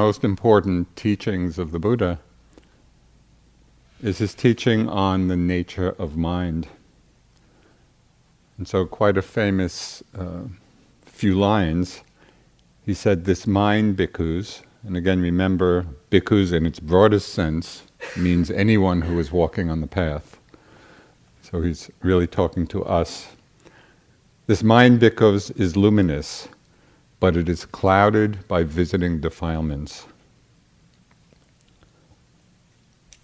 most important teachings of the Buddha is his teaching on the nature of mind. And so, quite a famous uh, few lines. He said, This mind, bhikkhus, and again remember, bhikkhus in its broadest sense means anyone who is walking on the path. So he's really talking to us. This mind, bhikkhus, is luminous, but it is clouded by visiting defilements.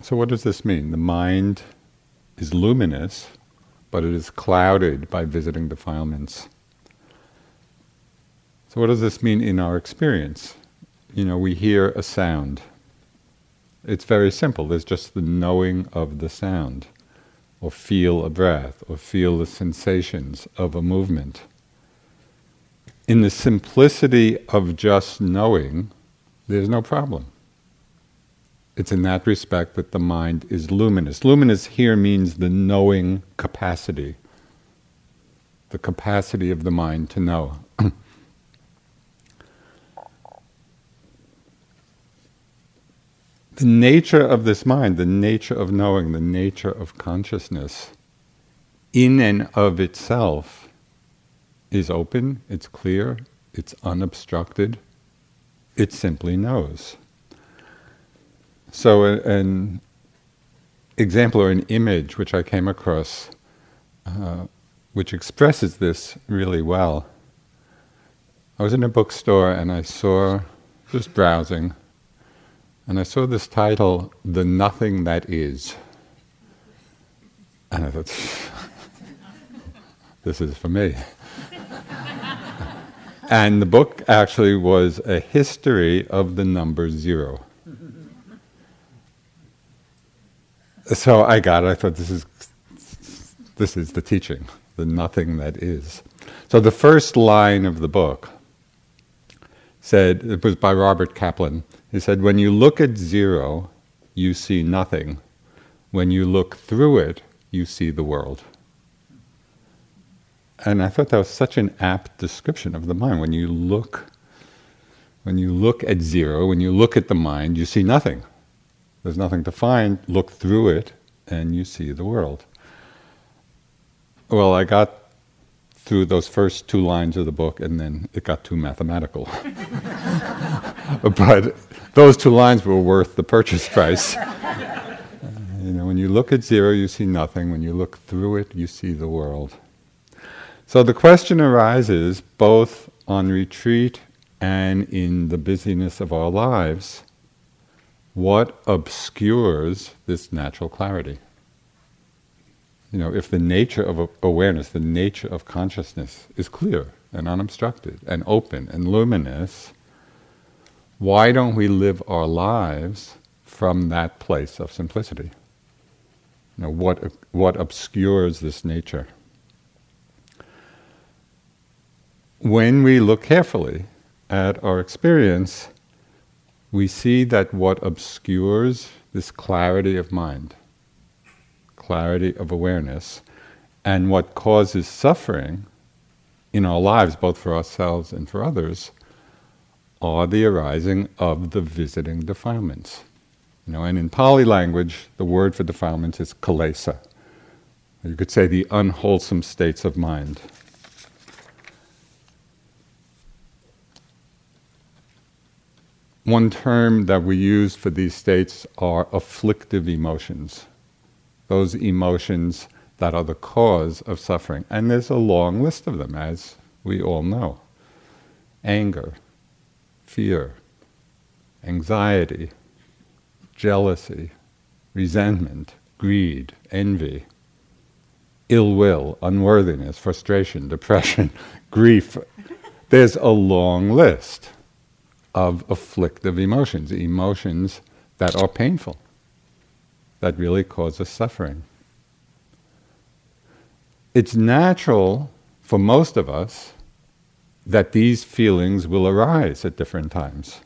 So, what does this mean? The mind is luminous, but it is clouded by visiting defilements. So, what does this mean in our experience? You know, we hear a sound. It's very simple, there's just the knowing of the sound, or feel a breath, or feel the sensations of a movement. In the simplicity of just knowing, there's no problem. It's in that respect that the mind is luminous. Luminous here means the knowing capacity, the capacity of the mind to know. the nature of this mind, the nature of knowing, the nature of consciousness, in and of itself, is open, it's clear, it's unobstructed, it simply knows. So, an example or an image which I came across, uh, which expresses this really well. I was in a bookstore and I saw, just browsing, and I saw this title, The Nothing That Is. And I thought, this is for me. And the book actually was a history of the number zero. so I got it. I thought this is this is the teaching, the nothing that is. So the first line of the book said it was by Robert Kaplan. He said, "When you look at zero, you see nothing. When you look through it, you see the world." And I thought that was such an apt description of the mind. When you look, when you look at zero, when you look at the mind, you see nothing. There's nothing to find. Look through it, and you see the world. Well, I got through those first two lines of the book, and then it got too mathematical. but those two lines were worth the purchase price. you know, when you look at zero, you see nothing. When you look through it, you see the world. So the question arises both on retreat and in the busyness of our lives what obscures this natural clarity? You know, if the nature of awareness, the nature of consciousness is clear and unobstructed and open and luminous, why don't we live our lives from that place of simplicity? You know, what, what obscures this nature? When we look carefully at our experience, we see that what obscures this clarity of mind, clarity of awareness, and what causes suffering in our lives, both for ourselves and for others, are the arising of the visiting defilements. You know, and in Pali language, the word for defilements is kilesa. You could say the unwholesome states of mind. One term that we use for these states are afflictive emotions, those emotions that are the cause of suffering. And there's a long list of them, as we all know anger, fear, anxiety, jealousy, resentment, greed, envy, ill will, unworthiness, frustration, depression, grief. There's a long list of afflictive emotions, emotions that are painful, that really cause us suffering. It's natural for most of us that these feelings will arise at different times.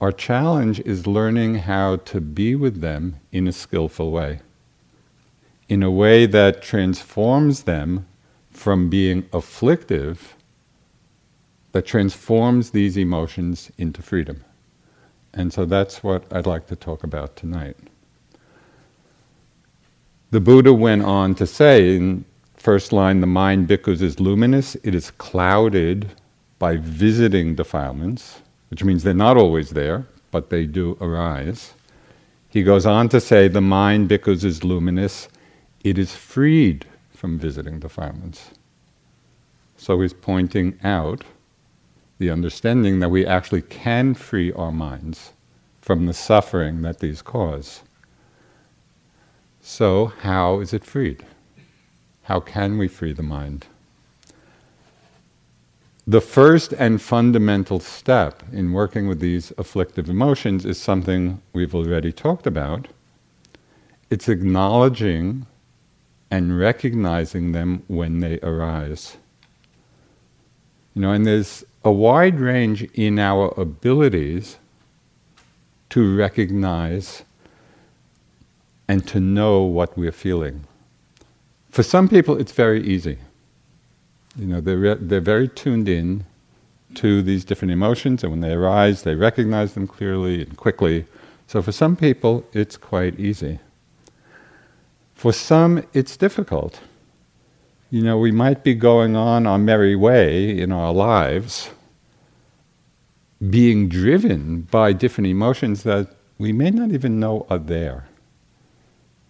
Our challenge is learning how to be with them in a skillful way, in a way that transforms them from being afflictive that transforms these emotions into freedom, And so that's what I'd like to talk about tonight. The Buddha went on to say in first line the mind bhikkhus, is luminous, it is clouded by visiting defilements, which means they're not always there, but they do arise. He goes on to say the mind bhikkhus, is luminous, it is freed from visiting defilements. So he's pointing out the understanding that we actually can free our minds from the suffering that these cause. So, how is it freed? How can we free the mind? The first and fundamental step in working with these afflictive emotions is something we've already talked about. It's acknowledging and recognizing them when they arise. You know, and there's a wide range in our abilities to recognize and to know what we're feeling. For some people, it's very easy. You know, they're, re- they're very tuned in to these different emotions, and when they arise, they recognize them clearly and quickly. So for some people, it's quite easy. For some, it's difficult you know, we might be going on our merry way in our lives, being driven by different emotions that we may not even know are there.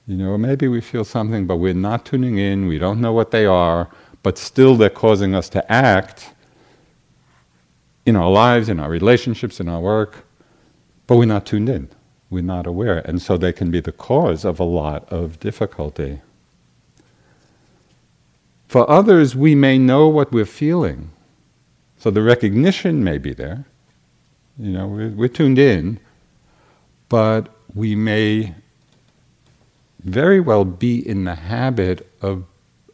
You know, maybe we feel something, but we're not tuning in, we don't know what they are, but still they're causing us to act in our lives, in our relationships, in our work, but we're not tuned in, we're not aware, and so they can be the cause of a lot of difficulty. For others, we may know what we're feeling. So the recognition may be there. You know, we're, we're tuned in, but we may very well be in the habit of,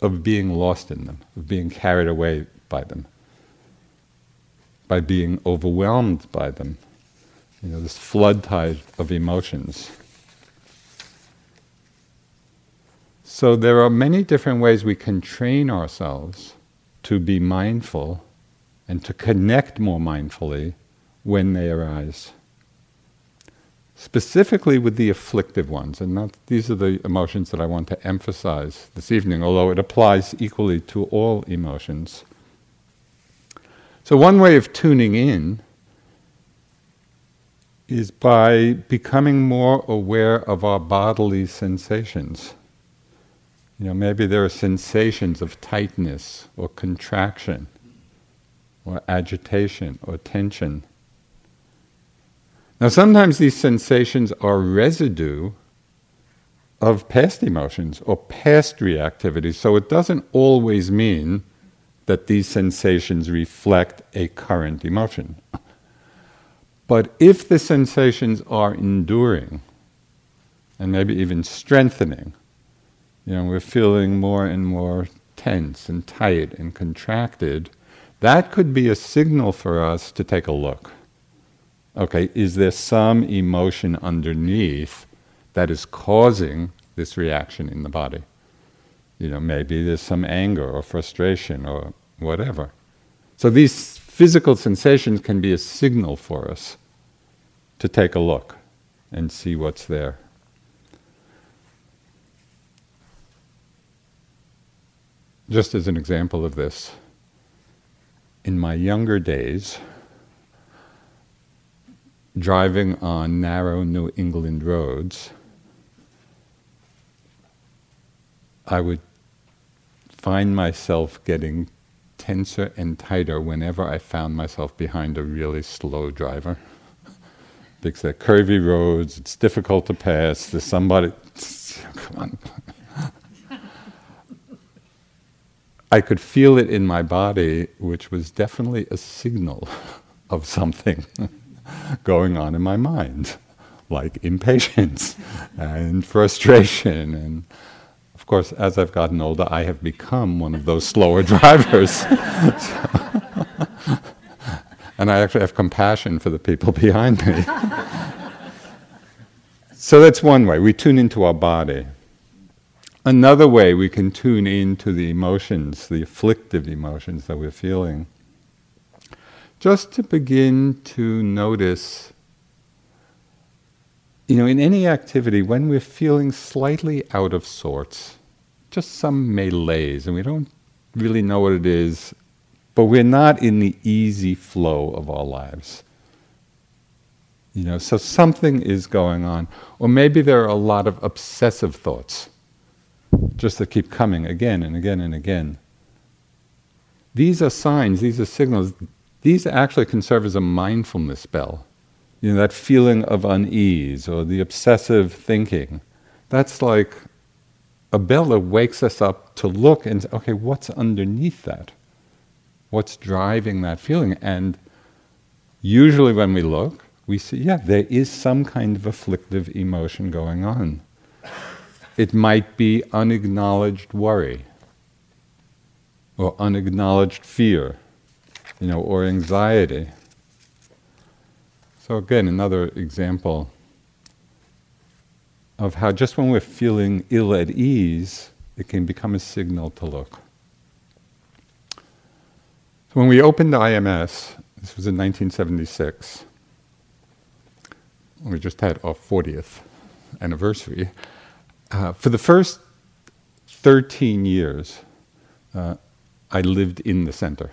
of being lost in them, of being carried away by them, by being overwhelmed by them. You know, this flood tide of emotions. So there are many different ways we can train ourselves to be mindful and to connect more mindfully when they arise. Specifically with the afflictive ones, and that, these are the emotions that I want to emphasize this evening, although it applies equally to all emotions. So, one way of tuning in is by becoming more aware of our bodily sensations. You know, maybe there are sensations of tightness or contraction or agitation or tension. Now, sometimes these sensations are residue of past emotions or past reactivity, so it doesn't always mean that these sensations reflect a current emotion. But if the sensations are enduring and maybe even strengthening, you know, we're feeling more and more tense and tight and contracted, that could be a signal for us to take a look. Okay, is there some emotion underneath that is causing this reaction in the body? You know, maybe there's some anger or frustration or whatever. So these physical sensations can be a signal for us to take a look and see what's there. Just as an example of this, in my younger days, driving on narrow New England roads, I would find myself getting tenser and tighter whenever I found myself behind a really slow driver. because they're curvy roads, it's difficult to pass, there's somebody, come on. I could feel it in my body, which was definitely a signal of something going on in my mind, like impatience and frustration. And of course, as I've gotten older, I have become one of those slower drivers. and I actually have compassion for the people behind me. so that's one way. We tune into our body. Another way we can tune into the emotions, the afflictive emotions that we're feeling, just to begin to notice you know, in any activity, when we're feeling slightly out of sorts, just some malaise, and we don't really know what it is, but we're not in the easy flow of our lives. You know, so something is going on. Or maybe there are a lot of obsessive thoughts, just that keep coming again and again and again. These are signs, these are signals, these actually can serve as a mindfulness bell. You know, that feeling of unease or the obsessive thinking. That's like a bell that wakes us up to look and say, okay, what's underneath that? What's driving that feeling? And usually when we look, we see, yeah, there is some kind of afflictive emotion going on. It might be unacknowledged worry or unacknowledged fear, you know, or anxiety. So again, another example of how just when we're feeling ill at ease, it can become a signal to look. When we opened IMS, this was in 1976, we just had our 40th anniversary. Uh, for the first 13 years, uh, I lived in the center.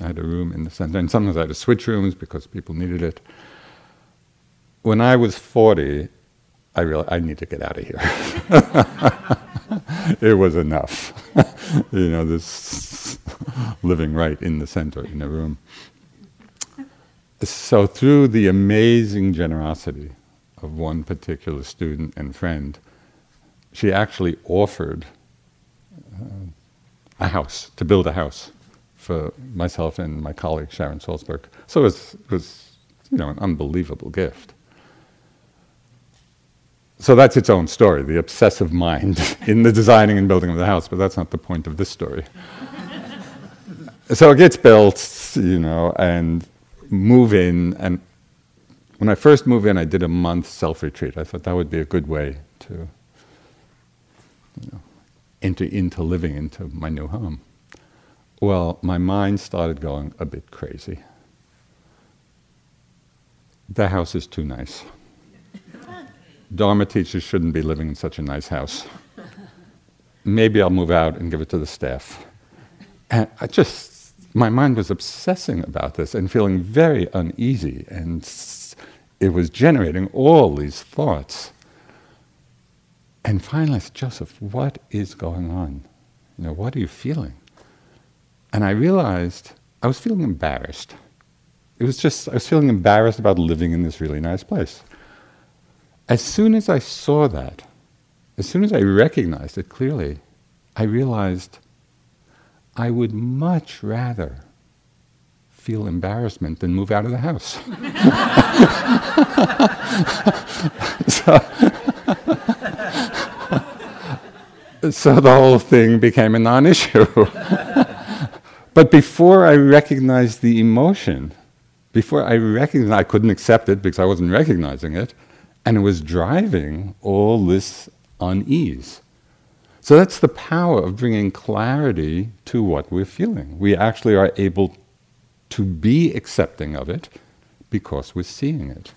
I had a room in the center, and sometimes I had to switch rooms because people needed it. When I was 40, I realized I need to get out of here. it was enough. you know, this living right in the center in a room. So, through the amazing generosity of one particular student and friend, she actually offered uh, a house, to build a house for myself and my colleague Sharon Salzberg. So it was, it was you know, an unbelievable gift. So that's its own story, the obsessive mind in the designing and building of the house, but that's not the point of this story. so it gets built, you know, and move in. And when I first moved in, I did a month self retreat. I thought that would be a good way to you know, enter into living into my new home. Well, my mind started going a bit crazy. The house is too nice. Dharma teachers shouldn't be living in such a nice house. Maybe I'll move out and give it to the staff. And I just, my mind was obsessing about this and feeling very uneasy, and it was generating all these thoughts. And finally, I said, Joseph, what is going on? You know, what are you feeling? And I realized I was feeling embarrassed. It was just, I was feeling embarrassed about living in this really nice place. As soon as I saw that, as soon as I recognized it clearly, I realized I would much rather feel embarrassment than move out of the house. so, so the whole thing became a non issue. but before I recognized the emotion, before I recognized, I couldn't accept it because I wasn't recognizing it, and it was driving all this unease. So that's the power of bringing clarity to what we're feeling. We actually are able to be accepting of it because we're seeing it.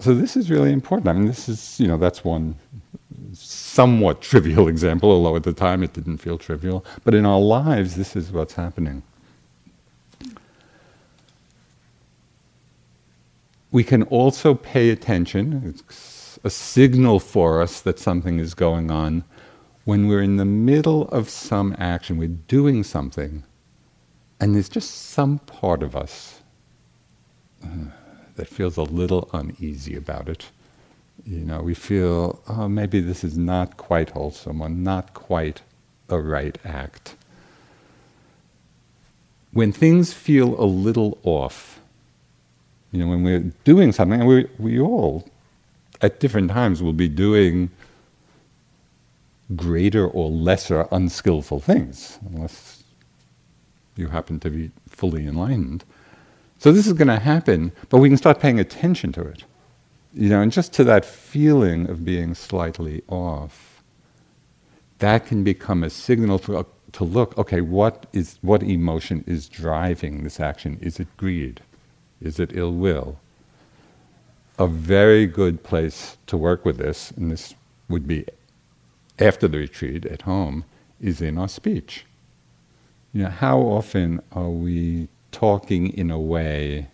So this is really important. I mean, this is, you know, that's one somewhat trivial example, although at the time it didn't feel trivial. But in our lives, this is what's happening. We can also pay attention, it's a signal for us that something is going on when we're in the middle of some action, we're doing something, and there's just some part of us uh, that feels a little uneasy about it. You know, we feel, oh, maybe this is not quite wholesome or not quite a right act. When things feel a little off, you know, when we're doing something, and we, we all, at different times, will be doing greater or lesser unskillful things, unless you happen to be fully enlightened. So this is going to happen, but we can start paying attention to it. You know, and just to that feeling of being slightly off, that can become a signal to, uh, to look, okay, what, is, what emotion is driving this action? Is it greed? Is it ill will? a very good place to work with this, and this would be after the retreat at home, is in our speech. You know, how often are we talking in a way?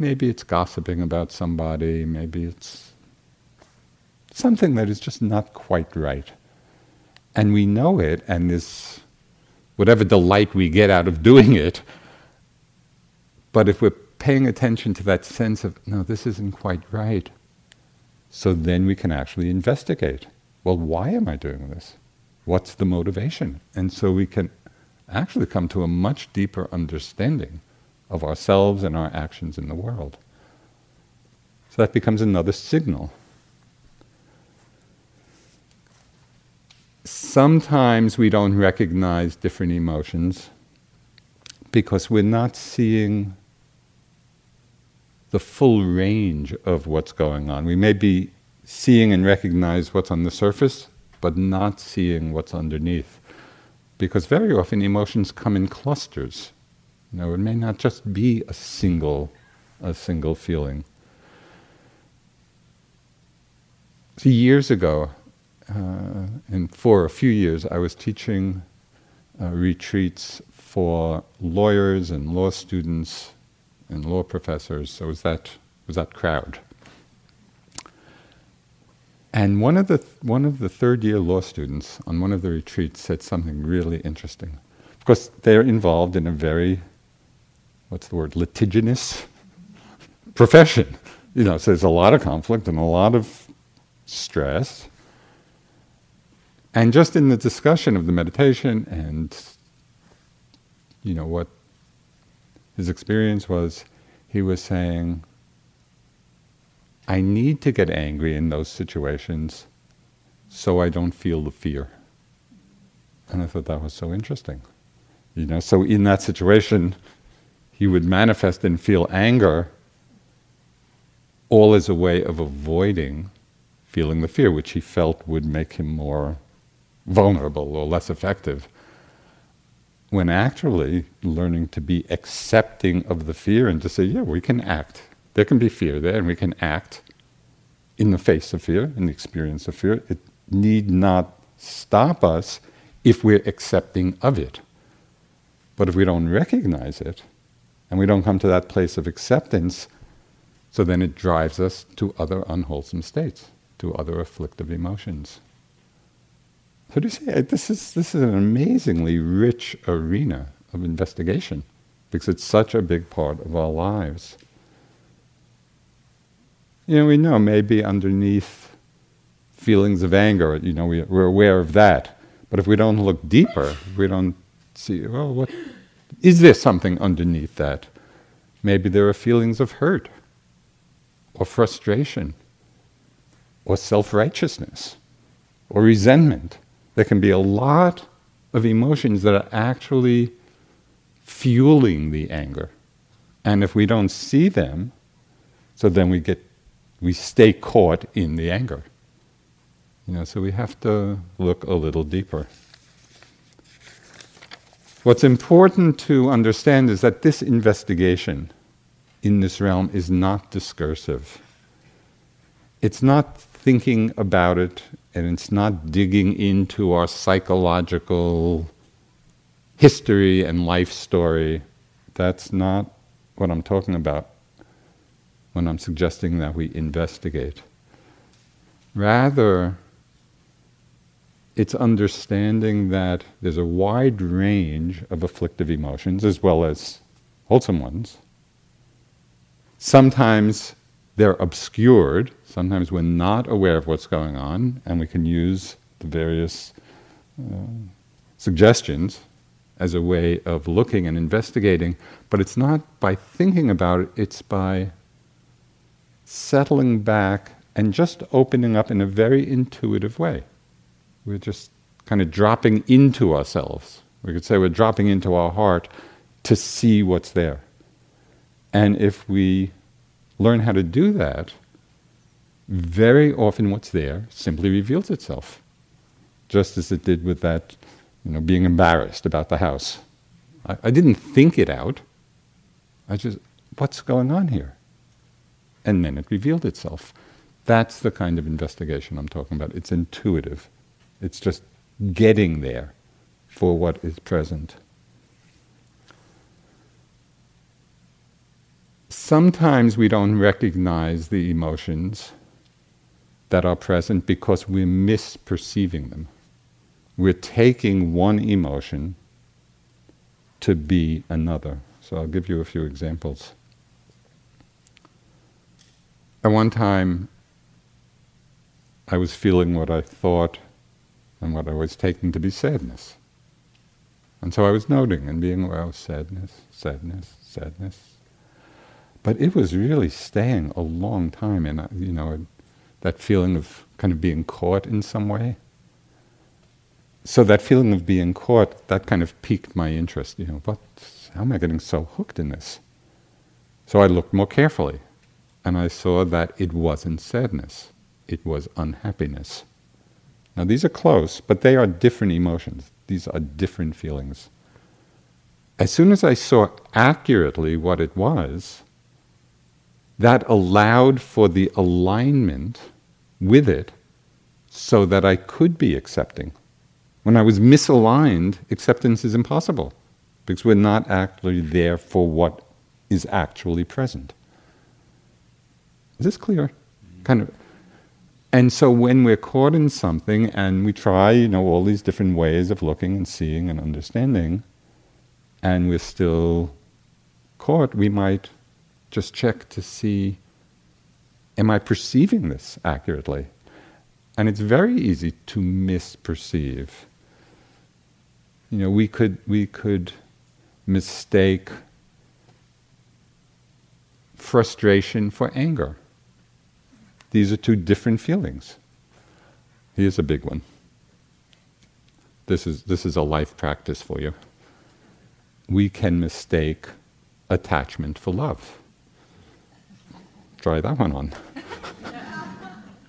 Maybe it's gossiping about somebody, maybe it's something that is just not quite right. And we know it, and this, whatever delight we get out of doing it, but if we're paying attention to that sense of, no, this isn't quite right, so then we can actually investigate. Well, why am I doing this? What's the motivation? And so we can actually come to a much deeper understanding of ourselves and our actions in the world. So that becomes another signal. Sometimes we don't recognize different emotions because we're not seeing the full range of what's going on. We may be seeing and recognize what's on the surface, but not seeing what's underneath. Because very often emotions come in clusters. Know, it may not just be a single, a single feeling. So years ago, uh, and for a few years, I was teaching uh, retreats for lawyers and law students and law professors. So it was that was that crowd. And one of the one of the third year law students on one of the retreats said something really interesting. Of course, they're involved in a very what's the word litigious profession. You know, so there's a lot of conflict and a lot of stress. And just in the discussion of the meditation and you know what his experience was he was saying, I need to get angry in those situations so I don't feel the fear. And I thought that was so interesting. You know, so in that situation, he would manifest and feel anger all as a way of avoiding feeling the fear, which he felt would make him more vulnerable or less effective when actually learning to be accepting of the fear and to say, yeah, we can act. There can be fear there, and we can act in the face of fear, in the experience of fear. It need not stop us if we're accepting of it. But if we don't recognize it, and we don't come to that place of acceptance, so then it drives us to other unwholesome states, to other afflictive emotions. So do you see, this is, this is an amazingly rich arena of investigation because it's such a big part of our lives. You know, we know maybe underneath feelings of anger, you know, we, we're aware of that. But if we don't look deeper, we don't see, well, what is there something underneath that? Maybe there are feelings of hurt, or frustration, or self righteousness, or resentment there can be a lot of emotions that are actually fueling the anger. And if we don't see them, so then we get we stay caught in the anger. You know, so we have to look a little deeper. What's important to understand is that this investigation in this realm is not discursive. It's not thinking about it and it's not digging into our psychological history and life story. That's not what I'm talking about when I'm suggesting that we investigate. Rather, it's understanding that there's a wide range of afflictive emotions as well as wholesome ones. Sometimes they're obscured. Sometimes we're not aware of what's going on, and we can use the various uh, suggestions as a way of looking and investigating. But it's not by thinking about it, it's by settling back and just opening up in a very intuitive way. We're just kind of dropping into ourselves. We could say we're dropping into our heart to see what's there. And if we learn how to do that, very often what's there simply reveals itself. Just as it did with that, you know, being embarrassed about the house. I, I didn't think it out. I just, what's going on here? and then it revealed itself. That's the kind of investigation I'm talking about. It's intuitive. It's just getting there for what is present. Sometimes we don't recognize the emotions that are present because we're misperceiving them. We're taking one emotion to be another. So I'll give you a few examples. At one time, I was feeling what I thought and what I was taking to be sadness. And so I was noting and being aware of sadness, sadness, sadness. But it was really staying a long time in, you know, that feeling of kind of being caught in some way. So that feeling of being caught, that kind of piqued my interest. You know, what? How am I getting so hooked in this? So I looked more carefully, and I saw that it wasn't sadness; it was unhappiness. Now these are close, but they are different emotions. These are different feelings. As soon as I saw accurately what it was, that allowed for the alignment with it so that I could be accepting. When I was misaligned, acceptance is impossible because we're not actually there for what is actually present. Is this clear? Kind of. And so when we're caught in something and we try, you know, all these different ways of looking and seeing and understanding, and we're still caught, we might just check to see am I perceiving this accurately? And it's very easy to misperceive. You know, we could, we could mistake frustration for anger. These are two different feelings. Here's a big one. This is, this is a life practice for you. We can mistake attachment for love try that one on.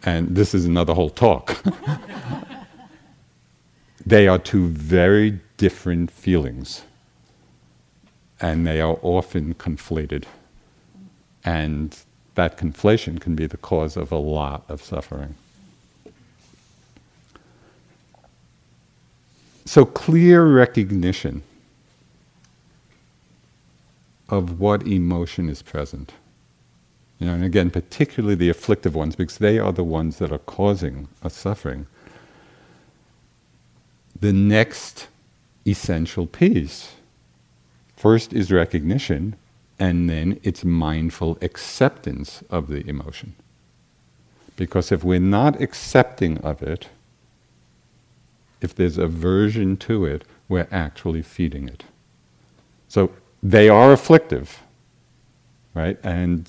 and this is another whole talk. they are two very different feelings, and they are often conflated. And that conflation can be the cause of a lot of suffering. So, clear recognition of what emotion is present you know, and again, particularly the afflictive ones, because they are the ones that are causing us suffering. The next essential piece first is recognition, and then it's mindful acceptance of the emotion. Because if we're not accepting of it, if there's aversion to it, we're actually feeding it. So they are afflictive, right? And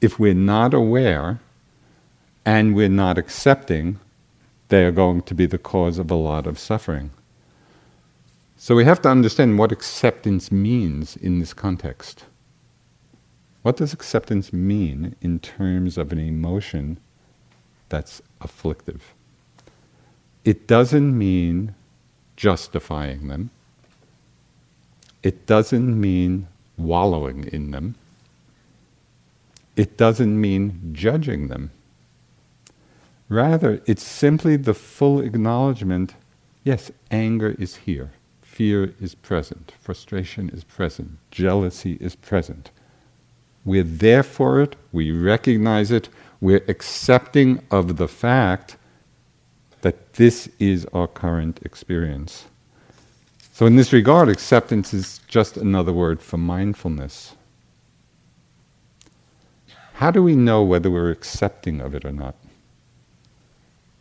if we're not aware and we're not accepting, they are going to be the cause of a lot of suffering. So we have to understand what acceptance means in this context. What does acceptance mean in terms of an emotion that's afflictive? It doesn't mean justifying them. It doesn't mean wallowing in them it doesn't mean judging them. Rather, it's simply the full acknowledgement yes, anger is here, fear is present, frustration is present, jealousy is present. We're there for it, we recognize it, we're accepting of the fact that this is our current experience. So, in this regard, acceptance is just another word for mindfulness. How do we know whether we're accepting of it or not?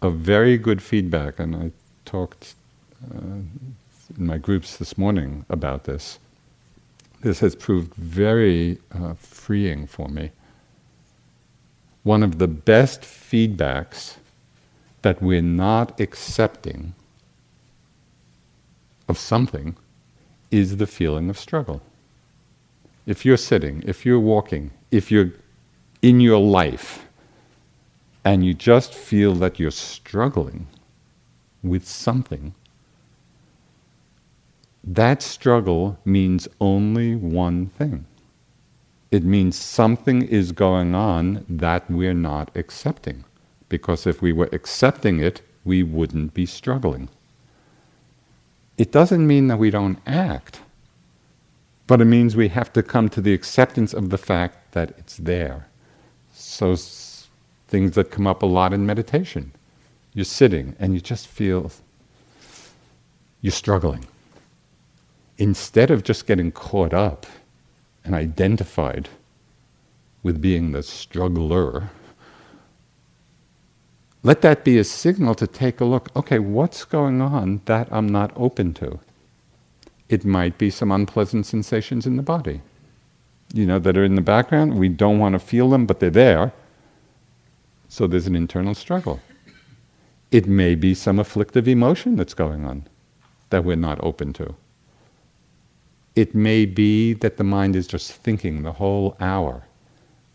A very good feedback, and I talked uh, in my groups this morning about this. This has proved very uh, freeing for me. One of the best feedbacks that we're not accepting of something is the feeling of struggle. If you're sitting, if you're walking, if you're in your life and you just feel that you're struggling with something, that struggle means only one thing It means something is going on that we're not accepting. Because if we were accepting it, we wouldn't be struggling. It doesn't mean that we don't act, but it means we have to come to the acceptance of the fact that it's there. So, things that come up a lot in meditation. You're sitting and you just feel you're struggling. Instead of just getting caught up and identified with being the struggler, let that be a signal to take a look. Okay, what's going on that I'm not open to? It might be some unpleasant sensations in the body, you know, that are in the background. We don't want to feel them, but they're there. So there's an internal struggle. It may be some afflictive emotion that's going on that we're not open to. It may be that the mind is just thinking the whole hour.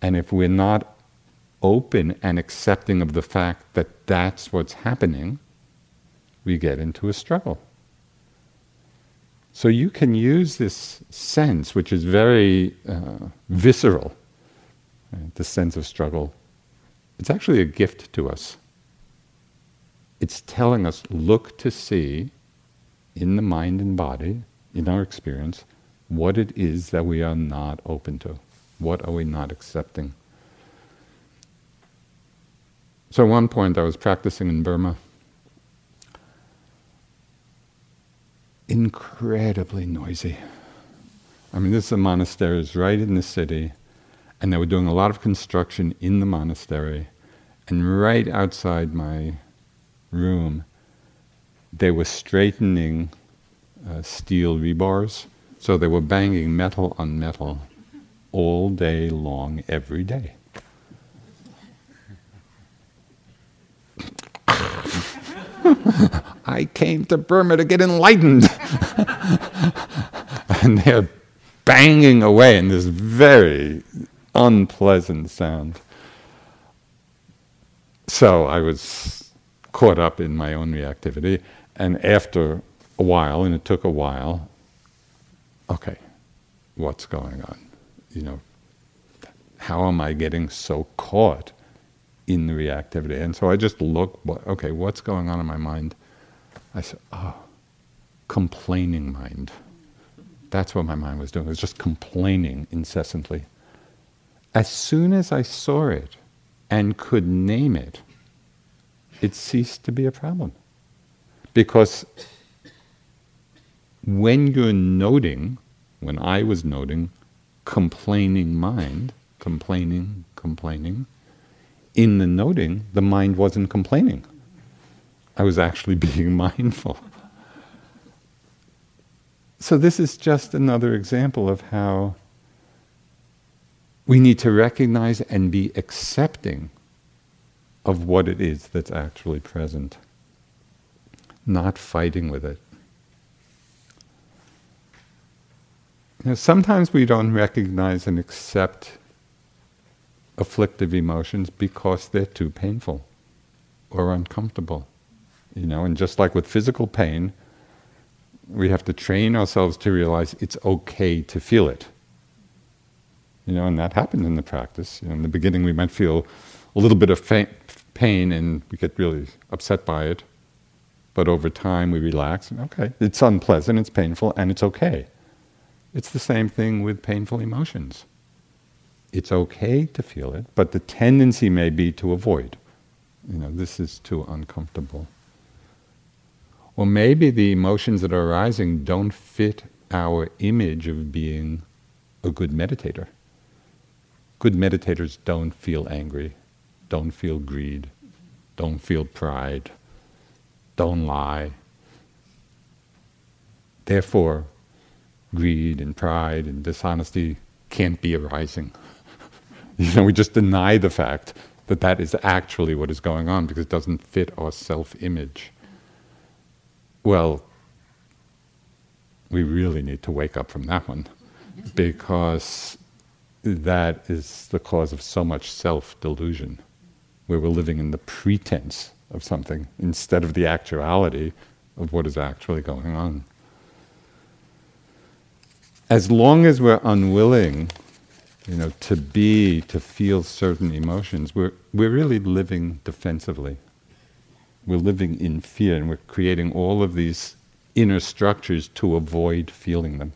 And if we're not open and accepting of the fact that that's what's happening, we get into a struggle. So you can use this sense, which is very uh, visceral, right? the sense of struggle. It's actually a gift to us. It's telling us, look to see in the mind and body, in our experience, what it is that we are not open to. What are we not accepting? So, at one point, I was practicing in Burma. Incredibly noisy. I mean, this is a monastery, it's right in the city, and they were doing a lot of construction in the monastery. And right outside my room, they were straightening uh, steel rebars. So they were banging metal on metal all day long, every day. I came to Burma to get enlightened. and they're banging away in this very unpleasant sound. So I was caught up in my own reactivity, and after a while, and it took a while, okay, what's going on? You know, how am I getting so caught in the reactivity? And so I just look, okay, what's going on in my mind? I said, oh, complaining mind. That's what my mind was doing. It was just complaining incessantly. As soon as I saw it and could name it, it ceased to be a problem. Because when you're noting, when I was noting, complaining mind, complaining, complaining, in the noting, the mind wasn't complaining. I was actually being mindful. So, this is just another example of how we need to recognize and be accepting of what it is that's actually present, not fighting with it. Sometimes we don't recognize and accept afflictive emotions because they're too painful or uncomfortable. You know, and just like with physical pain, we have to train ourselves to realize it's okay to feel it. You know, and that happens in the practice. You know, in the beginning, we might feel a little bit of fa- pain and we get really upset by it. But over time, we relax and, okay, it's unpleasant, it's painful, and it's okay. It's the same thing with painful emotions. It's okay to feel it, but the tendency may be to avoid. You know, this is too uncomfortable. Or maybe the emotions that are arising don't fit our image of being a good meditator. Good meditators don't feel angry, don't feel greed, don't feel pride, don't lie. Therefore, greed and pride and dishonesty can't be arising. you know, we just deny the fact that that is actually what is going on because it doesn't fit our self image. Well, we really need to wake up from that one because that is the cause of so much self delusion, where we're living in the pretense of something instead of the actuality of what is actually going on. As long as we're unwilling you know, to be, to feel certain emotions, we're, we're really living defensively. We're living in fear and we're creating all of these inner structures to avoid feeling them.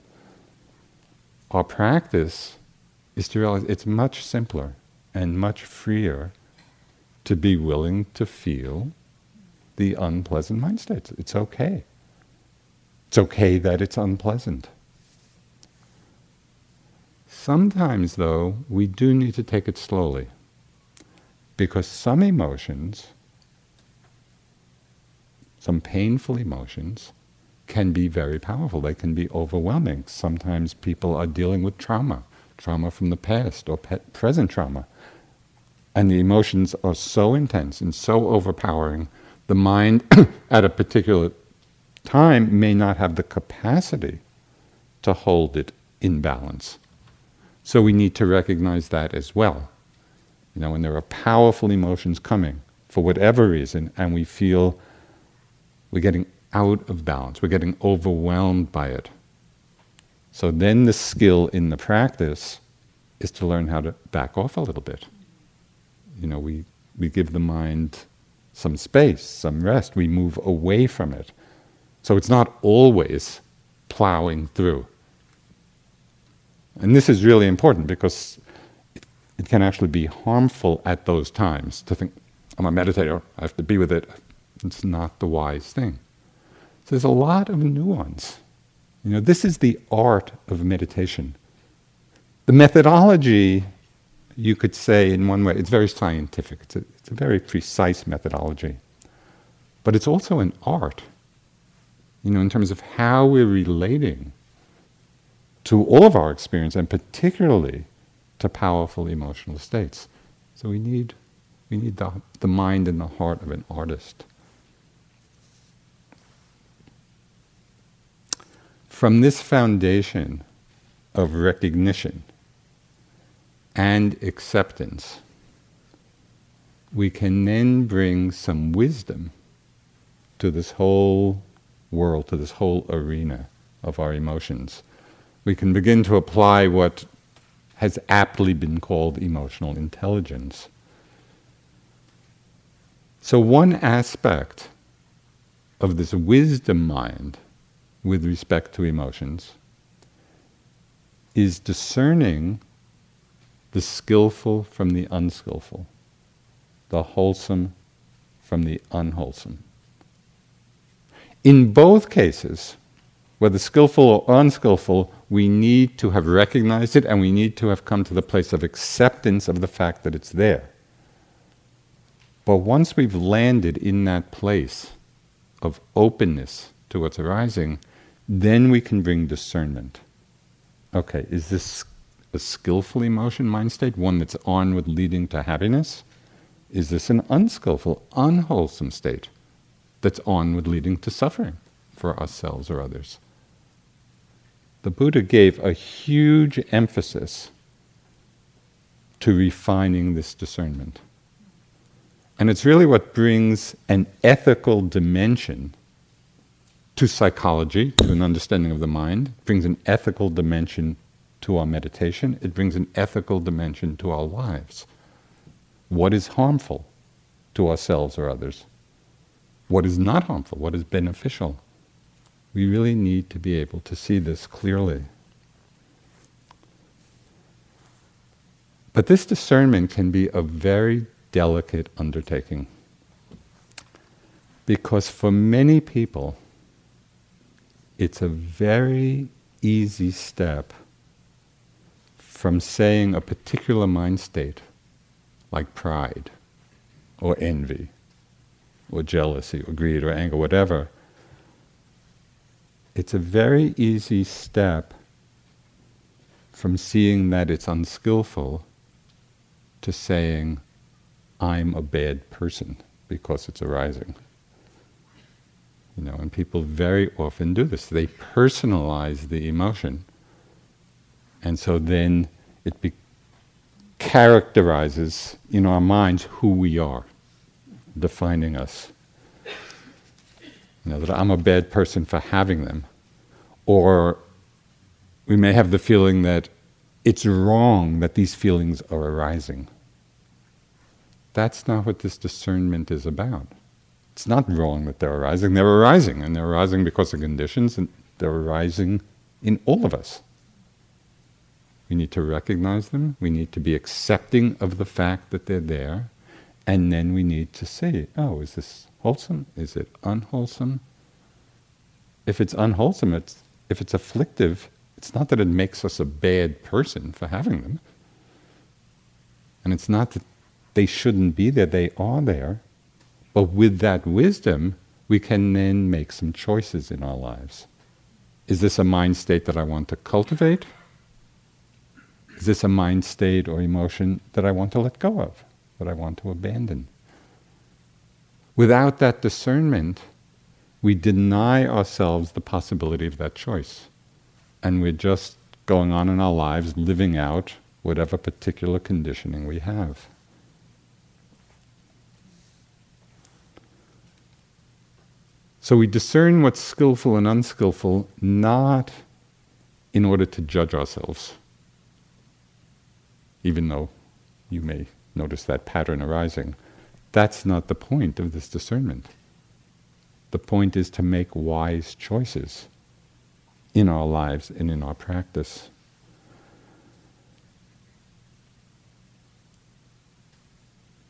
Our practice is to realize it's much simpler and much freer to be willing to feel the unpleasant mind states. It's okay. It's okay that it's unpleasant. Sometimes, though, we do need to take it slowly because some emotions, some painful emotions, can be very powerful. They can be overwhelming. Sometimes people are dealing with trauma, trauma from the past or pe- present trauma. And the emotions are so intense and so overpowering, the mind at a particular time may not have the capacity to hold it in balance. So we need to recognize that as well. You know, when there are powerful emotions coming for whatever reason, and we feel we're getting out of balance, we're getting overwhelmed by it. So then the skill in the practice is to learn how to back off a little bit. You know, we, we give the mind some space, some rest, we move away from it. So it's not always plowing through. And this is really important because it, can actually be harmful at those times to think, I'm a meditator, I have to be with it. It's not the wise thing. So there's a lot of nuance. You know, this is the art of meditation. The methodology, you could say in one way, it's very scientific. It's a, it's a very precise methodology. But it's also an art, you know, in terms of how we're relating to all of our experience, and particularly to powerful emotional states. So we need, we need the, the mind and the heart of an artist. From this foundation of recognition and acceptance, we can then bring some wisdom to this whole world, to this whole arena of our emotions we can begin to apply what has aptly been called emotional intelligence. So, one aspect of this wisdom mind with respect to emotions is discerning the skillful from the unskillful, the wholesome from the unwholesome. In both cases, whether skillful or unskillful, we need to have recognized it and we need to have come to the place of acceptance of the fact that it's there. But once we've landed in that place of openness to what's arising, then we can bring discernment. Okay, is this a skillful emotion mind state, one that's on with leading to happiness? Is this an unskillful, unwholesome state that's on with leading to suffering for ourselves or others? The Buddha gave a huge emphasis to refining this discernment. And it's really what brings an ethical dimension to psychology, to an understanding of the mind, it brings an ethical dimension to our meditation, it brings an ethical dimension to our lives. What is harmful to ourselves or others? What is not harmful? What is beneficial? We really need to be able to see this clearly. But this discernment can be a very delicate undertaking. Because for many people, it's a very easy step from saying a particular mind state, like pride, or envy, or jealousy, or greed, or anger, whatever, it's a very easy step from seeing that it's unskillful to saying, I'm a bad person because it's arising. You know, and people very often do this. They personalize the emotion. And so then it be- characterizes in our minds who we are, defining us. You know, that I'm a bad person for having them. Or we may have the feeling that it's wrong that these feelings are arising. That's not what this discernment is about. It's not wrong that they're arising. They're arising, and they're arising because of conditions, and they're arising in all of us. We need to recognize them. We need to be accepting of the fact that they're there. And then we need to say, oh, is this wholesome? Is it unwholesome? If it's unwholesome, it's, if it's afflictive, it's not that it makes us a bad person for having them. And it's not that they shouldn't be there, they are there. But with that wisdom, we can then make some choices in our lives. Is this a mind state that I want to cultivate? Is this a mind state or emotion that I want to let go of, that I want to abandon? Without that discernment, we deny ourselves the possibility of that choice. And we're just going on in our lives living out whatever particular conditioning we have. So we discern what's skillful and unskillful not in order to judge ourselves, even though you may notice that pattern arising. That's not the point of this discernment. The point is to make wise choices in our lives and in our practice.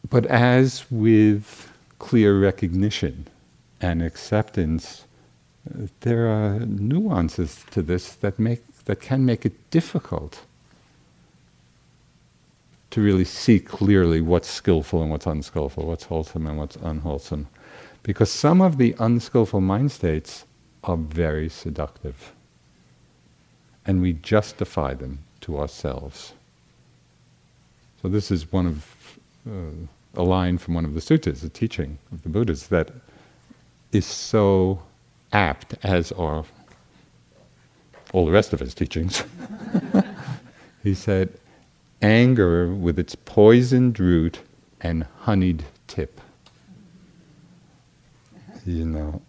But as with clear recognition, and acceptance, there are nuances to this that make that can make it difficult to really see clearly what's skillful and what's unskillful, what's wholesome and what's unwholesome. Because some of the unskillful mind states are very seductive. And we justify them to ourselves. So, this is one of uh, a line from one of the suttas, a teaching of the Buddhas, that is so apt, as are all the rest of his teachings. he said, anger with its poisoned root and honeyed tip. You know,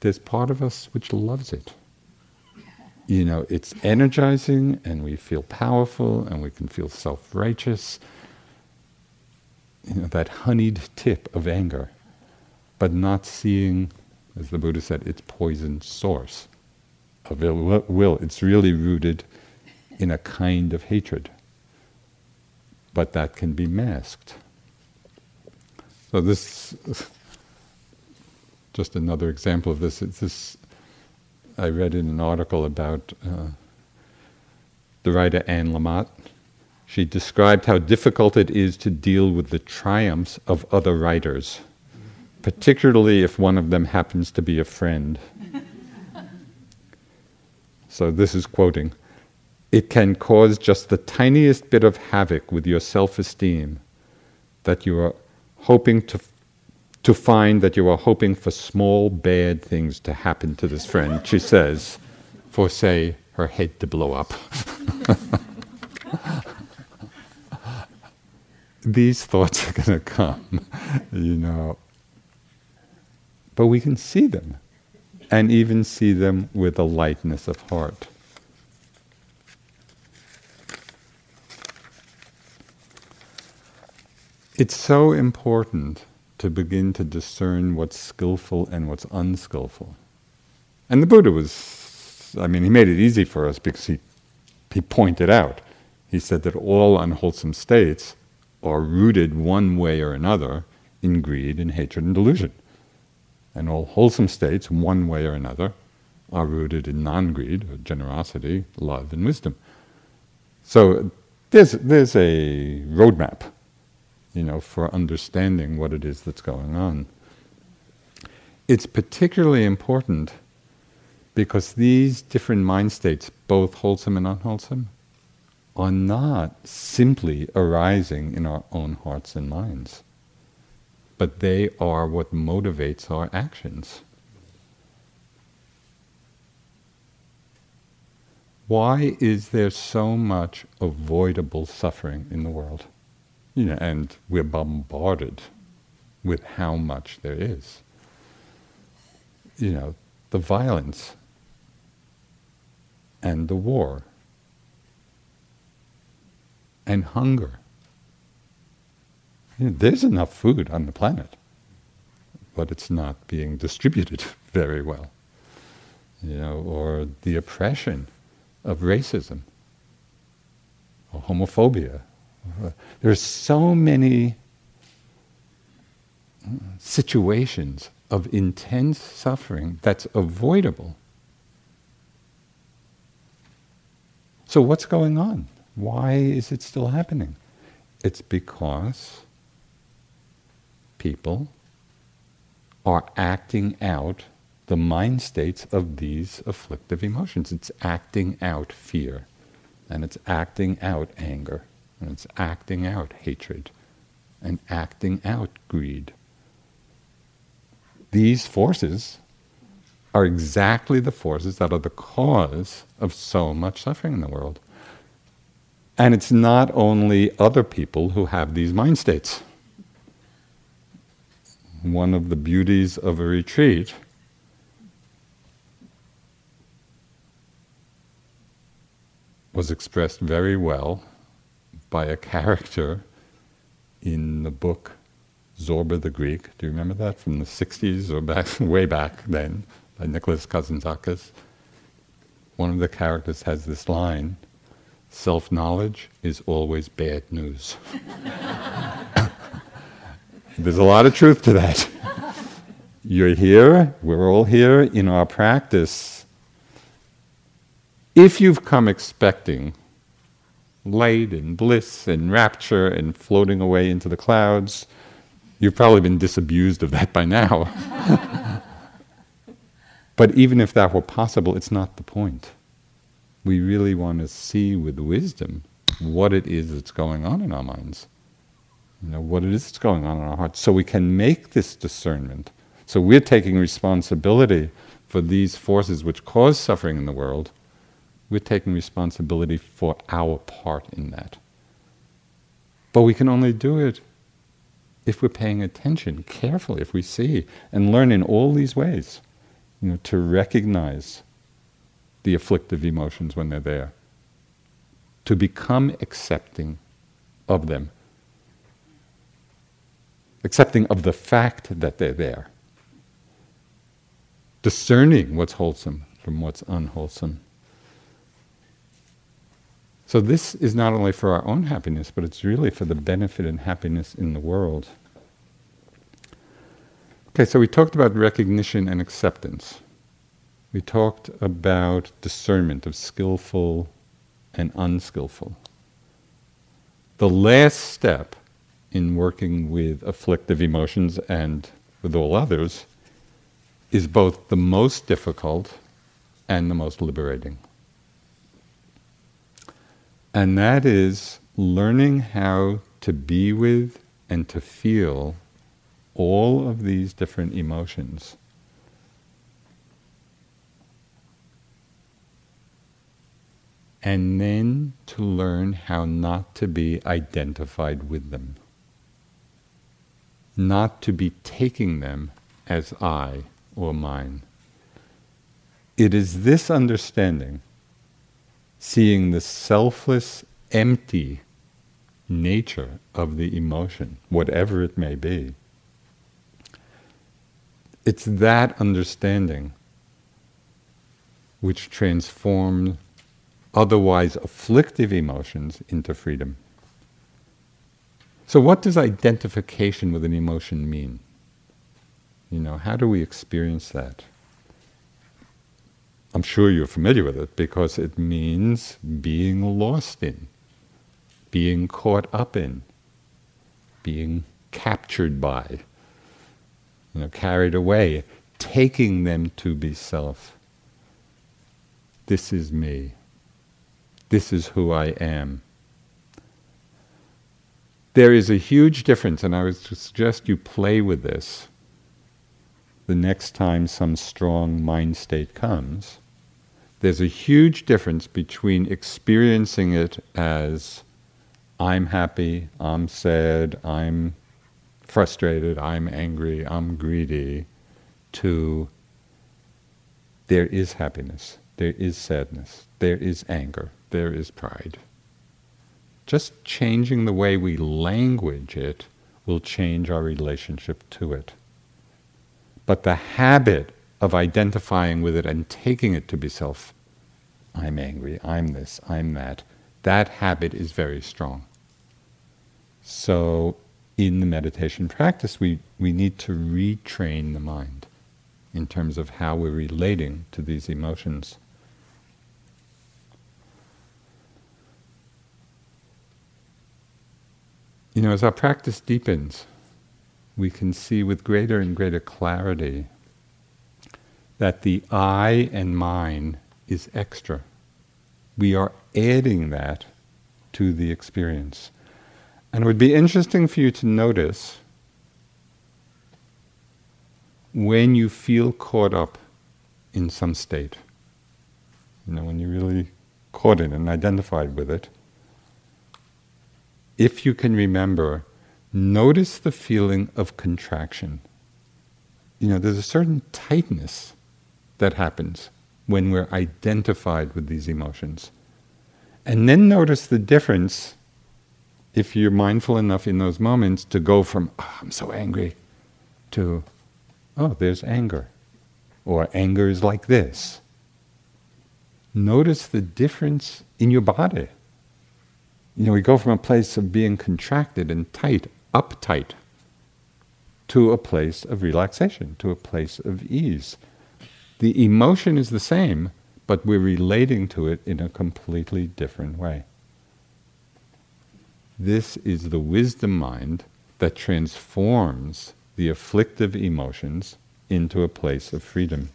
there's part of us which loves it. You know, it's energizing and we feel powerful and we can feel self righteous you know, that honeyed tip of anger, but not seeing, as the Buddha said, its poison source of ill will. It's really rooted in a kind of hatred, but that can be masked. So this, just another example of this. It's this I read in an article about uh, the writer Anne Lamott, she described how difficult it is to deal with the triumphs of other writers, particularly if one of them happens to be a friend. So this is quoting It can cause just the tiniest bit of havoc with your self esteem that you are hoping to. To find that you are hoping for small bad things to happen to this friend, she says, for say, her head to blow up. these thoughts are going to come, you know. But we can see them, and even see them with a lightness of heart. It's so important to begin to discern what's skillful and what's unskillful. And the Buddha was, I mean, he made it easy for us because he, he pointed out. He said that all unwholesome states are rooted one way or another in greed and hatred and delusion. And all wholesome states, one way or another, are rooted in non greed, generosity, love, and wisdom. So there's, there's a roadmap, you know, for understanding what it is that's going on. It's particularly important because these different mind states, both wholesome and unwholesome, are not simply arising in our own hearts and minds, but they are what motivates our actions. Why is there so much avoidable suffering in the world? You know, and we're bombarded with how much there is. You know, the violence, and the war and hunger. There's enough food on the planet, but it's not being distributed very well. You know, or the oppression of racism or homophobia. There's so many situations of intense suffering that's avoidable. So, what's going on? Why is it still happening? It's because people are acting out the mind states of these afflictive emotions. It's acting out fear, and it's acting out anger, and it's acting out hatred, and acting out greed these forces are exactly the forces that are the cause of so much suffering in the world. And it's not only other people who have these mind states. One of the beauties of a retreat was expressed very well by a character in the book Zorba the Greek. Do you remember that from the 60s or back, way back then by Nicholas Kazantzakis? One of the characters has this line self knowledge is always bad news. There's a lot of truth to that. You're here, we're all here in our practice. If you've come expecting light and bliss and rapture and floating away into the clouds, You've probably been disabused of that by now. but even if that were possible, it's not the point. We really want to see with wisdom what it is that's going on in our minds. You know, what it is that's going on in our hearts. So we can make this discernment. So we're taking responsibility for these forces which cause suffering in the world. We're taking responsibility for our part in that. But we can only do it if we're paying attention carefully, if we see and learn in all these ways, you know, to recognize the afflictive emotions when they're there, to become accepting of them, accepting of the fact that they're there, discerning what's wholesome from what's unwholesome. So, this is not only for our own happiness, but it's really for the benefit and happiness in the world. Okay, so we talked about recognition and acceptance. We talked about discernment of skillful and unskillful. The last step in working with afflictive emotions and with all others is both the most difficult and the most liberating. And that is learning how to be with and to feel all of these different emotions. And then to learn how not to be identified with them, not to be taking them as I or mine. It is this understanding, seeing the selfless, empty nature of the emotion, whatever it may be, it's that understanding which transforms otherwise afflictive emotions into freedom. So, what does identification with an emotion mean? You know, how do we experience that? I'm sure you're familiar with it because it means being lost in, being caught up in, being captured by you know, carried away, taking them to be self. This is me. This is who I am. There is a huge difference, and I would suggest you play with this the next time some strong mind state comes. There's a huge difference between experiencing it as I'm happy, I'm sad, I'm frustrated, I'm angry, I'm greedy, to there is happiness, there is sadness, there is anger, there is pride. Just changing the way we language it will change our relationship to it. But the habit of identifying with it and taking it to be self, I'm angry, I'm this, I'm that, that habit is very strong. So, in the meditation practice, we, we need to retrain the mind in terms of how we're relating to these emotions. You know, as our practice deepens, we can see with greater and greater clarity that the I and mine is extra. We are adding that to the experience. And it would be interesting for you to notice when you feel caught up in some state. You know, when you're really caught in and identified with it. If you can remember, notice the feeling of contraction. You know, there's a certain tightness that happens when we're identified with these emotions. And then notice the difference if you're mindful enough in those moments to go from, oh, I'm so angry, to, oh, there's anger. Or anger is like this. Notice the difference in your body. You know, we go from a place of being contracted and tight, uptight, to a place of relaxation, to a place of ease. The emotion is the same, but we're relating to it in a completely different way. This is the wisdom mind that transforms the afflictive emotions into a place of freedom.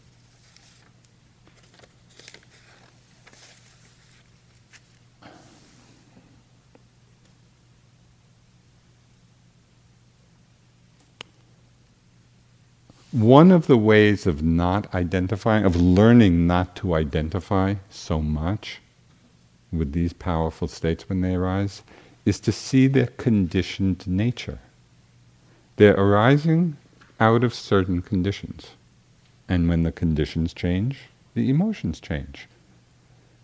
One of the ways of not identifying, of learning not to identify so much with these powerful states when they arise, is to see their conditioned nature. They're arising out of certain conditions. And when the conditions change, the emotions change.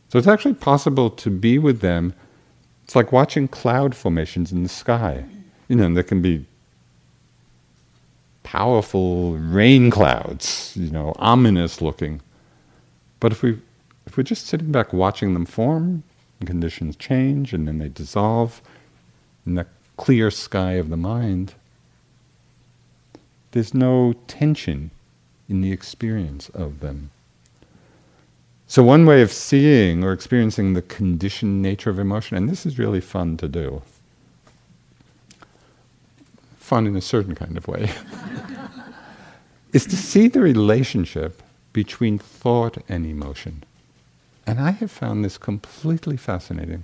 So it's actually possible to be with them. It's like watching cloud formations in the sky. You know, there can be powerful rain clouds, you know, ominous looking. But if we if we're just sitting back watching them form, and conditions change and then they dissolve in the clear sky of the mind, there's no tension in the experience of them. So, one way of seeing or experiencing the conditioned nature of emotion, and this is really fun to do, fun in a certain kind of way, is to see the relationship between thought and emotion. And I have found this completely fascinating.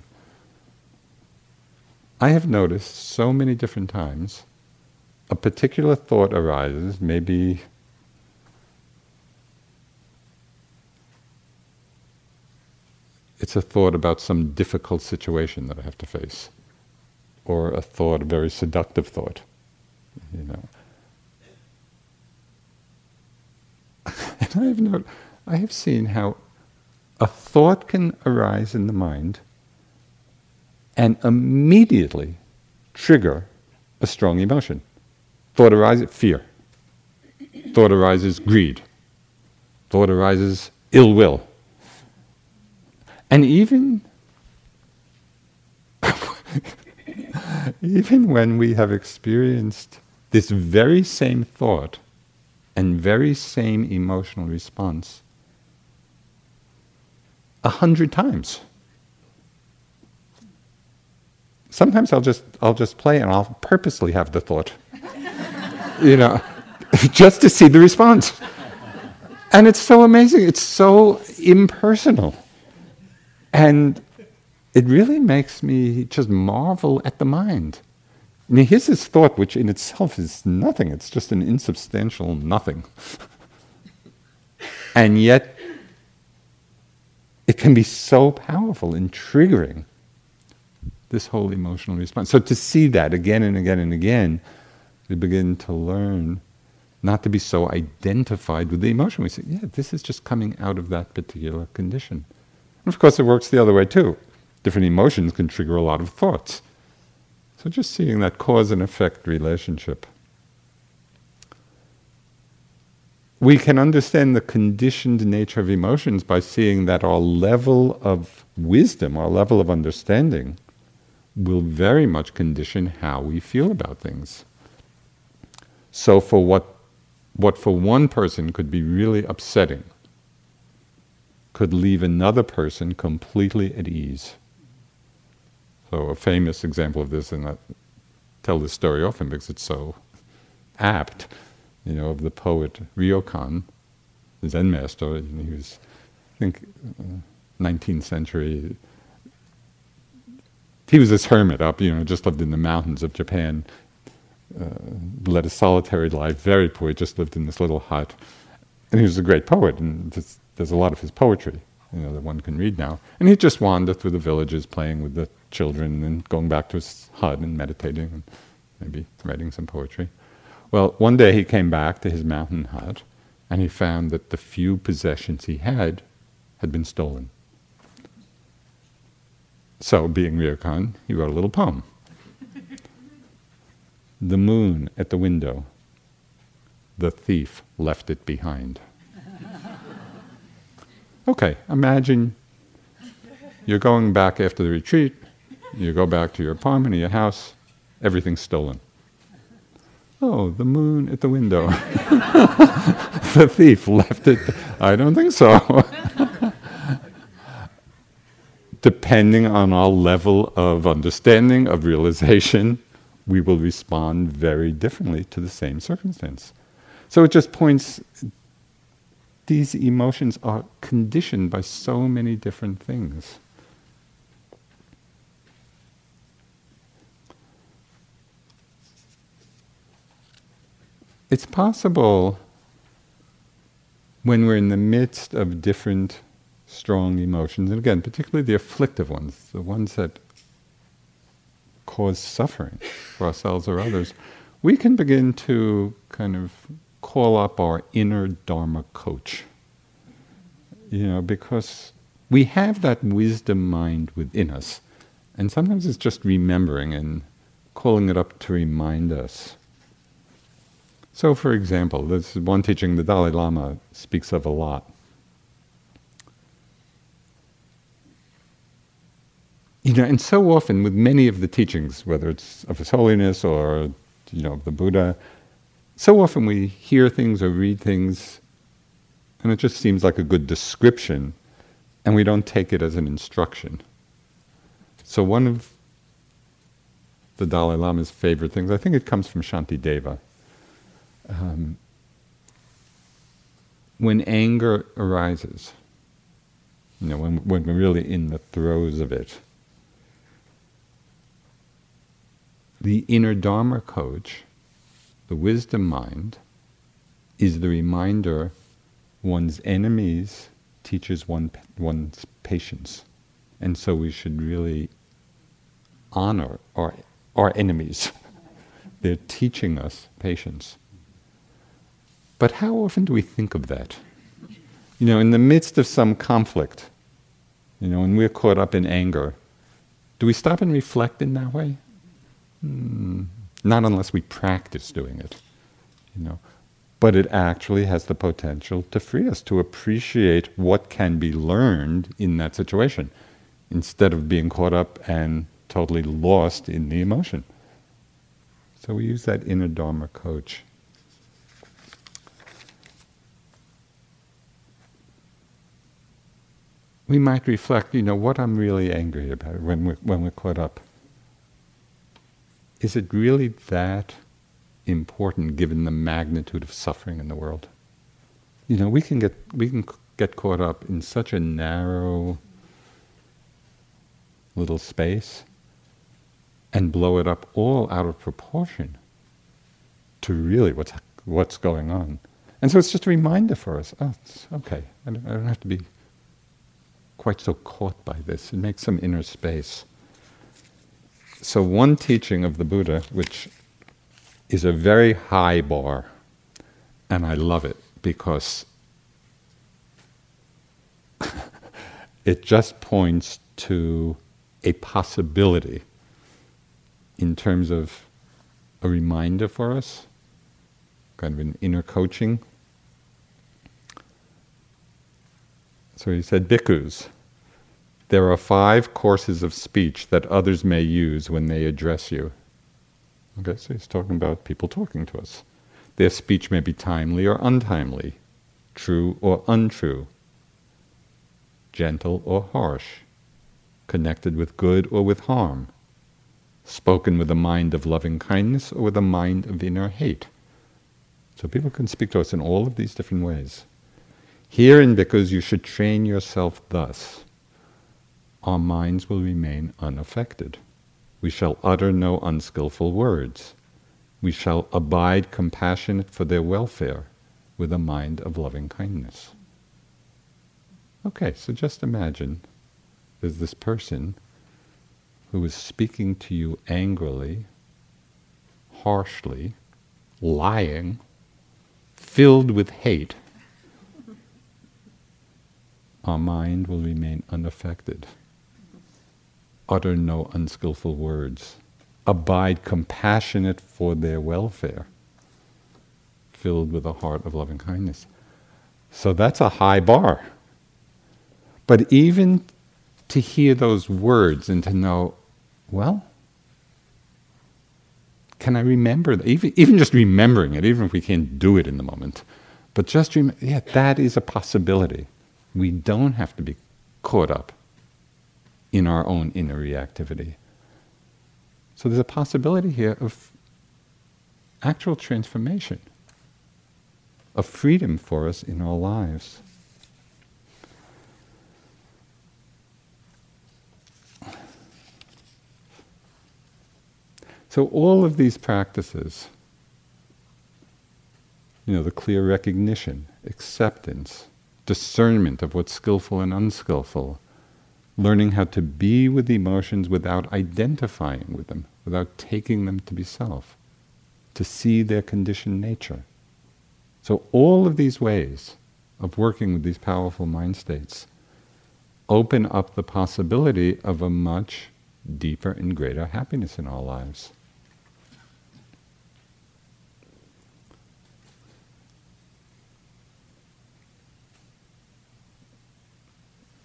I have noticed so many different times a particular thought arises, maybe it's a thought about some difficult situation that I have to face, or a thought, a very seductive thought you know. and I have not, I have seen how a thought can arise in the mind and immediately trigger a strong emotion. Thought arises fear. Thought arises greed. Thought arises ill will. And even even when we have experienced this very same thought and very same emotional response a hundred times. Sometimes I'll just I'll just play and I'll purposely have the thought. you know, just to see the response. And it's so amazing. It's so impersonal. And it really makes me just marvel at the mind. I mean, here's this thought, which in itself is nothing, it's just an insubstantial nothing. and yet, it can be so powerful in triggering this whole emotional response. So, to see that again and again and again, we begin to learn not to be so identified with the emotion. We say, yeah, this is just coming out of that particular condition. And of course, it works the other way too. Different emotions can trigger a lot of thoughts. So just seeing that cause and effect relationship. We can understand the conditioned nature of emotions by seeing that our level of wisdom, our level of understanding, will very much condition how we feel about things. So, for what, what for one person could be really upsetting, could leave another person completely at ease. So, a famous example of this, and I tell this story often because it's so apt, you know, of the poet Ryokan, the Zen master. And he was, I think, uh, 19th century. He was this hermit up, you know, just lived in the mountains of Japan, uh, led a solitary life, very poor, just lived in this little hut. And he was a great poet, and there's a lot of his poetry, you know, that one can read now. And he'd just wander through the villages, playing with the children, and going back to his hut and meditating, and maybe writing some poetry. Well, one day he came back to his mountain hut, and he found that the few possessions he had had been stolen. So, being Ryokan, he wrote a little poem. the moon at the window, the thief left it behind. Okay, imagine you're going back after the retreat, you go back to your apartment or your house, everything's stolen. Oh, the moon at the window. the thief left it. I don't think so. depending on our level of understanding, of realization, we will respond very differently to the same circumstance. So it just points, these emotions are conditioned by so many different things. It's possible when we're in the midst of different strong emotions, and again, particularly the afflictive ones, the ones that cause suffering for ourselves or others, we can begin to kind of call up our inner Dharma coach. You know, because we have that wisdom mind within us, and sometimes it's just remembering and calling it up to remind us. So, for example, this is one teaching the Dalai Lama speaks of a lot. You know, and so often with many of the teachings, whether it's of His Holiness or you know of the Buddha, so often we hear things or read things, and it just seems like a good description, and we don't take it as an instruction. So one of the Dalai Lama's favorite things, I think it comes from Shantideva. Um, when anger arises, you know, when, when we're really in the throes of it, The inner Dharma coach, the wisdom mind, is the reminder one's enemies teaches one, one's patience. And so we should really honor our, our enemies. They're teaching us patience. But how often do we think of that? You know, in the midst of some conflict, you know, when we're caught up in anger, do we stop and reflect in that way? Hmm, not unless we practice doing it, you know. But it actually has the potential to free us, to appreciate what can be learned in that situation, instead of being caught up and totally lost in the emotion. So we use that inner Dharma coach. We might reflect, you know, what I'm really angry about when we're, when we're caught up is it really that important given the magnitude of suffering in the world? You know, we can get we can get caught up in such a narrow little space and blow it up all out of proportion to really what's what's going on. And so it's just a reminder for us. Oh, okay. I don't, I don't have to be quite so caught by this. It makes some inner space. So, one teaching of the Buddha, which is a very high bar, And I love it because it just points to a possibility in terms of a reminder for us, kind of an inner coaching. So he said, Bhikkhus, there are five courses of speech that others may use when they address you. Okay, so he's talking about people talking to us. Their speech may be timely or untimely, true or untrue, gentle or harsh, connected with good or with harm, spoken with a mind of loving kindness or with a mind of inner hate. So people can speak to us in all of these different ways. Herein, because you should train yourself thus, our minds will remain unaffected. We shall utter no unskillful words. We shall abide compassionate for their welfare with a mind of loving kindness. Okay, so just imagine there's this person who is speaking to you angrily, harshly, lying, filled with hate, our mind will remain unaffected. Utter no unskillful words. Abide compassionate for their welfare, filled with a heart of loving kindness. So that's a high bar. But even to hear those words and to know, well, can I remember that? Even, even just remembering it, even if we can't do it in the moment, but just remember, yeah, that is a possibility. We don't have to be caught up in our own inner reactivity. So there's a possibility here of actual transformation, of freedom for us in our lives. So, all of these practices, you know, the clear recognition, acceptance, discernment of what's skillful and unskillful, learning how to be with emotions without identifying with them, without taking them to be self, to see their conditioned nature. So, all of these ways of working with these powerful mind states open up the possibility of a much deeper and greater happiness in our lives.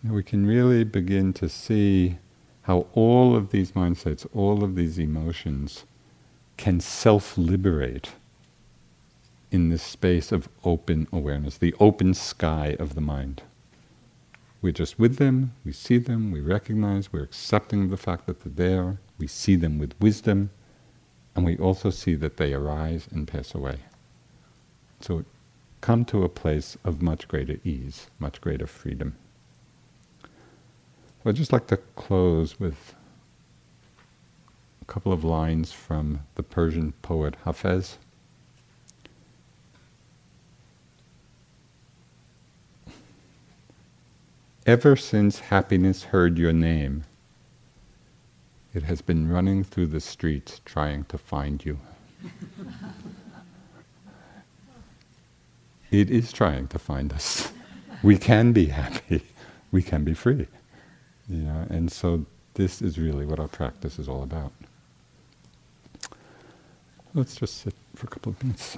We can really begin to see how all of these mindsets, all of these emotions can self liberate in this space of open awareness, the open sky of the mind. We're just with them, we see them, we recognize, we're accepting the fact that they're there, we see them with wisdom, and we also see that they arise and pass away. So come to a place of much greater ease, much greater freedom. I'd just like to close with a couple of lines from the Persian poet Hafez. Ever since happiness heard your name, it has been running through the streets trying to find you. it is trying to find us. We can be happy. We can be free. Know, and so this is really what our practice is all about. Let's just sit for a couple of minutes.